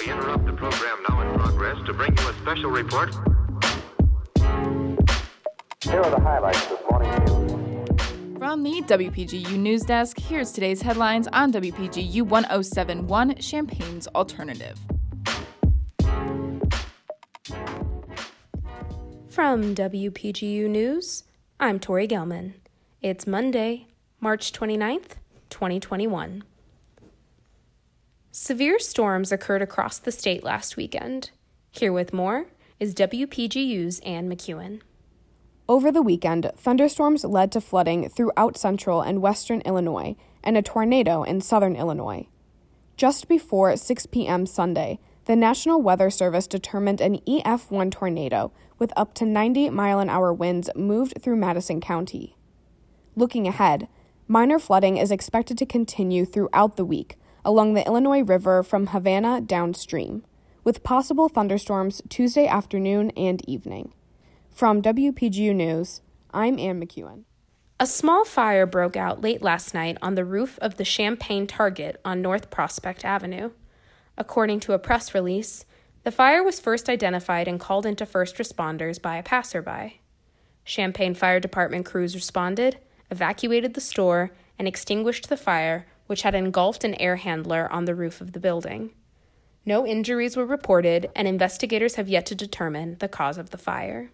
We interrupt the program now in progress to bring you a special report. Here are the highlights this morning's news. From the WPGU News Desk, here's today's headlines on WPGU 1071 Champaign's Alternative. From WPGU News, I'm Tori Gelman. It's Monday, March 29th, 2021. Severe storms occurred across the state last weekend. Here with more is WPGU's Ann McEwen. Over the weekend, thunderstorms led to flooding throughout central and western Illinois and a tornado in southern Illinois. Just before 6 p.m. Sunday, the National Weather Service determined an EF1 tornado with up to 90 mile an hour winds moved through Madison County. Looking ahead, minor flooding is expected to continue throughout the week along the Illinois River from Havana downstream, with possible thunderstorms Tuesday afternoon and evening. From WPGU News, I'm Ann McEwen. A small fire broke out late last night on the roof of the Champaign Target on North Prospect Avenue. According to a press release, the fire was first identified and called into first responders by a passerby. Champaign Fire Department crews responded, evacuated the store, and extinguished the fire, which had engulfed an air handler on the roof of the building. No injuries were reported, and investigators have yet to determine the cause of the fire.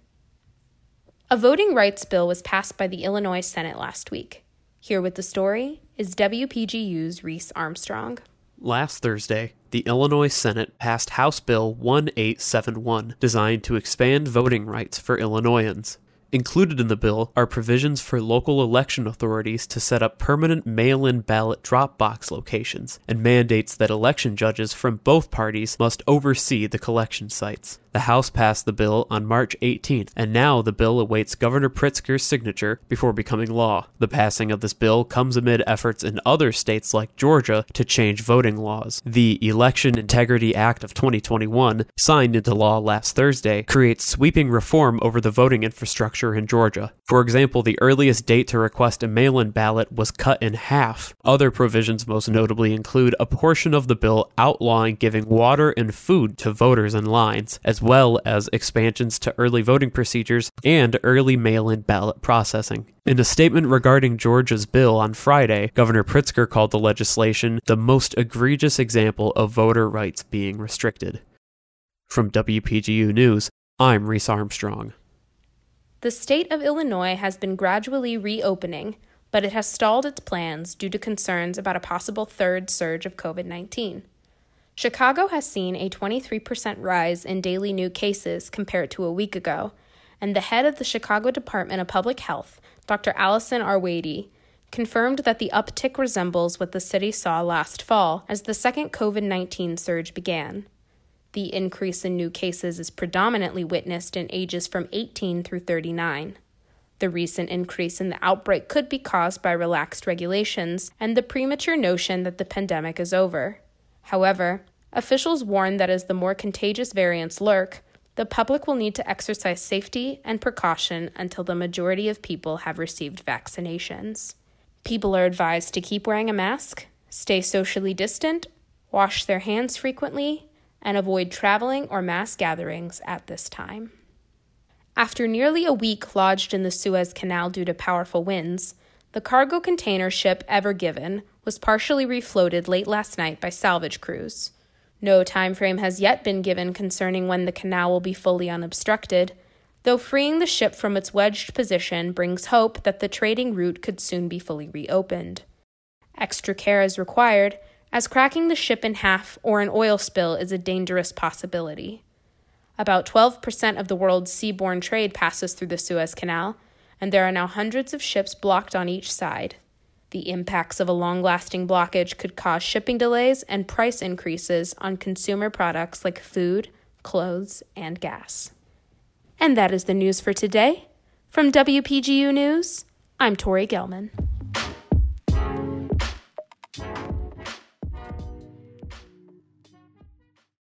A voting rights bill was passed by the Illinois Senate last week. Here with the story is WPGU's Reese Armstrong. Last Thursday, the Illinois Senate passed House Bill 1871, designed to expand voting rights for Illinoisans. Included in the bill are provisions for local election authorities to set up permanent mail in ballot drop box locations, and mandates that election judges from both parties must oversee the collection sites. The House passed the bill on March 18th, and now the bill awaits Governor Pritzker's signature before becoming law. The passing of this bill comes amid efforts in other states like Georgia to change voting laws. The Election Integrity Act of 2021, signed into law last Thursday, creates sweeping reform over the voting infrastructure in Georgia. For example, the earliest date to request a mail in ballot was cut in half. Other provisions most notably include a portion of the bill outlawing giving water and food to voters in lines, as well as expansions to early voting procedures and early mail in ballot processing. In a statement regarding Georgia's bill on Friday, Governor Pritzker called the legislation the most egregious example of voter rights being restricted. From WPGU News, I'm Reese Armstrong. The state of Illinois has been gradually reopening, but it has stalled its plans due to concerns about a possible third surge of COVID 19. Chicago has seen a 23% rise in daily new cases compared to a week ago, and the head of the Chicago Department of Public Health, Dr. Allison Arwady, confirmed that the uptick resembles what the city saw last fall as the second COVID 19 surge began. The increase in new cases is predominantly witnessed in ages from 18 through 39. The recent increase in the outbreak could be caused by relaxed regulations and the premature notion that the pandemic is over. However, officials warn that as the more contagious variants lurk, the public will need to exercise safety and precaution until the majority of people have received vaccinations. People are advised to keep wearing a mask, stay socially distant, wash their hands frequently, and avoid traveling or mass gatherings at this time. After nearly a week lodged in the Suez Canal due to powerful winds, the cargo container ship Ever Given was partially refloated late last night by salvage crews. No time frame has yet been given concerning when the canal will be fully unobstructed, though freeing the ship from its wedged position brings hope that the trading route could soon be fully reopened. Extra care is required, as cracking the ship in half or an oil spill is a dangerous possibility. About 12% of the world's seaborne trade passes through the Suez Canal, and there are now hundreds of ships blocked on each side. The impacts of a long lasting blockage could cause shipping delays and price increases on consumer products like food, clothes, and gas. And that is the news for today. From WPGU News, I'm Tori Gelman.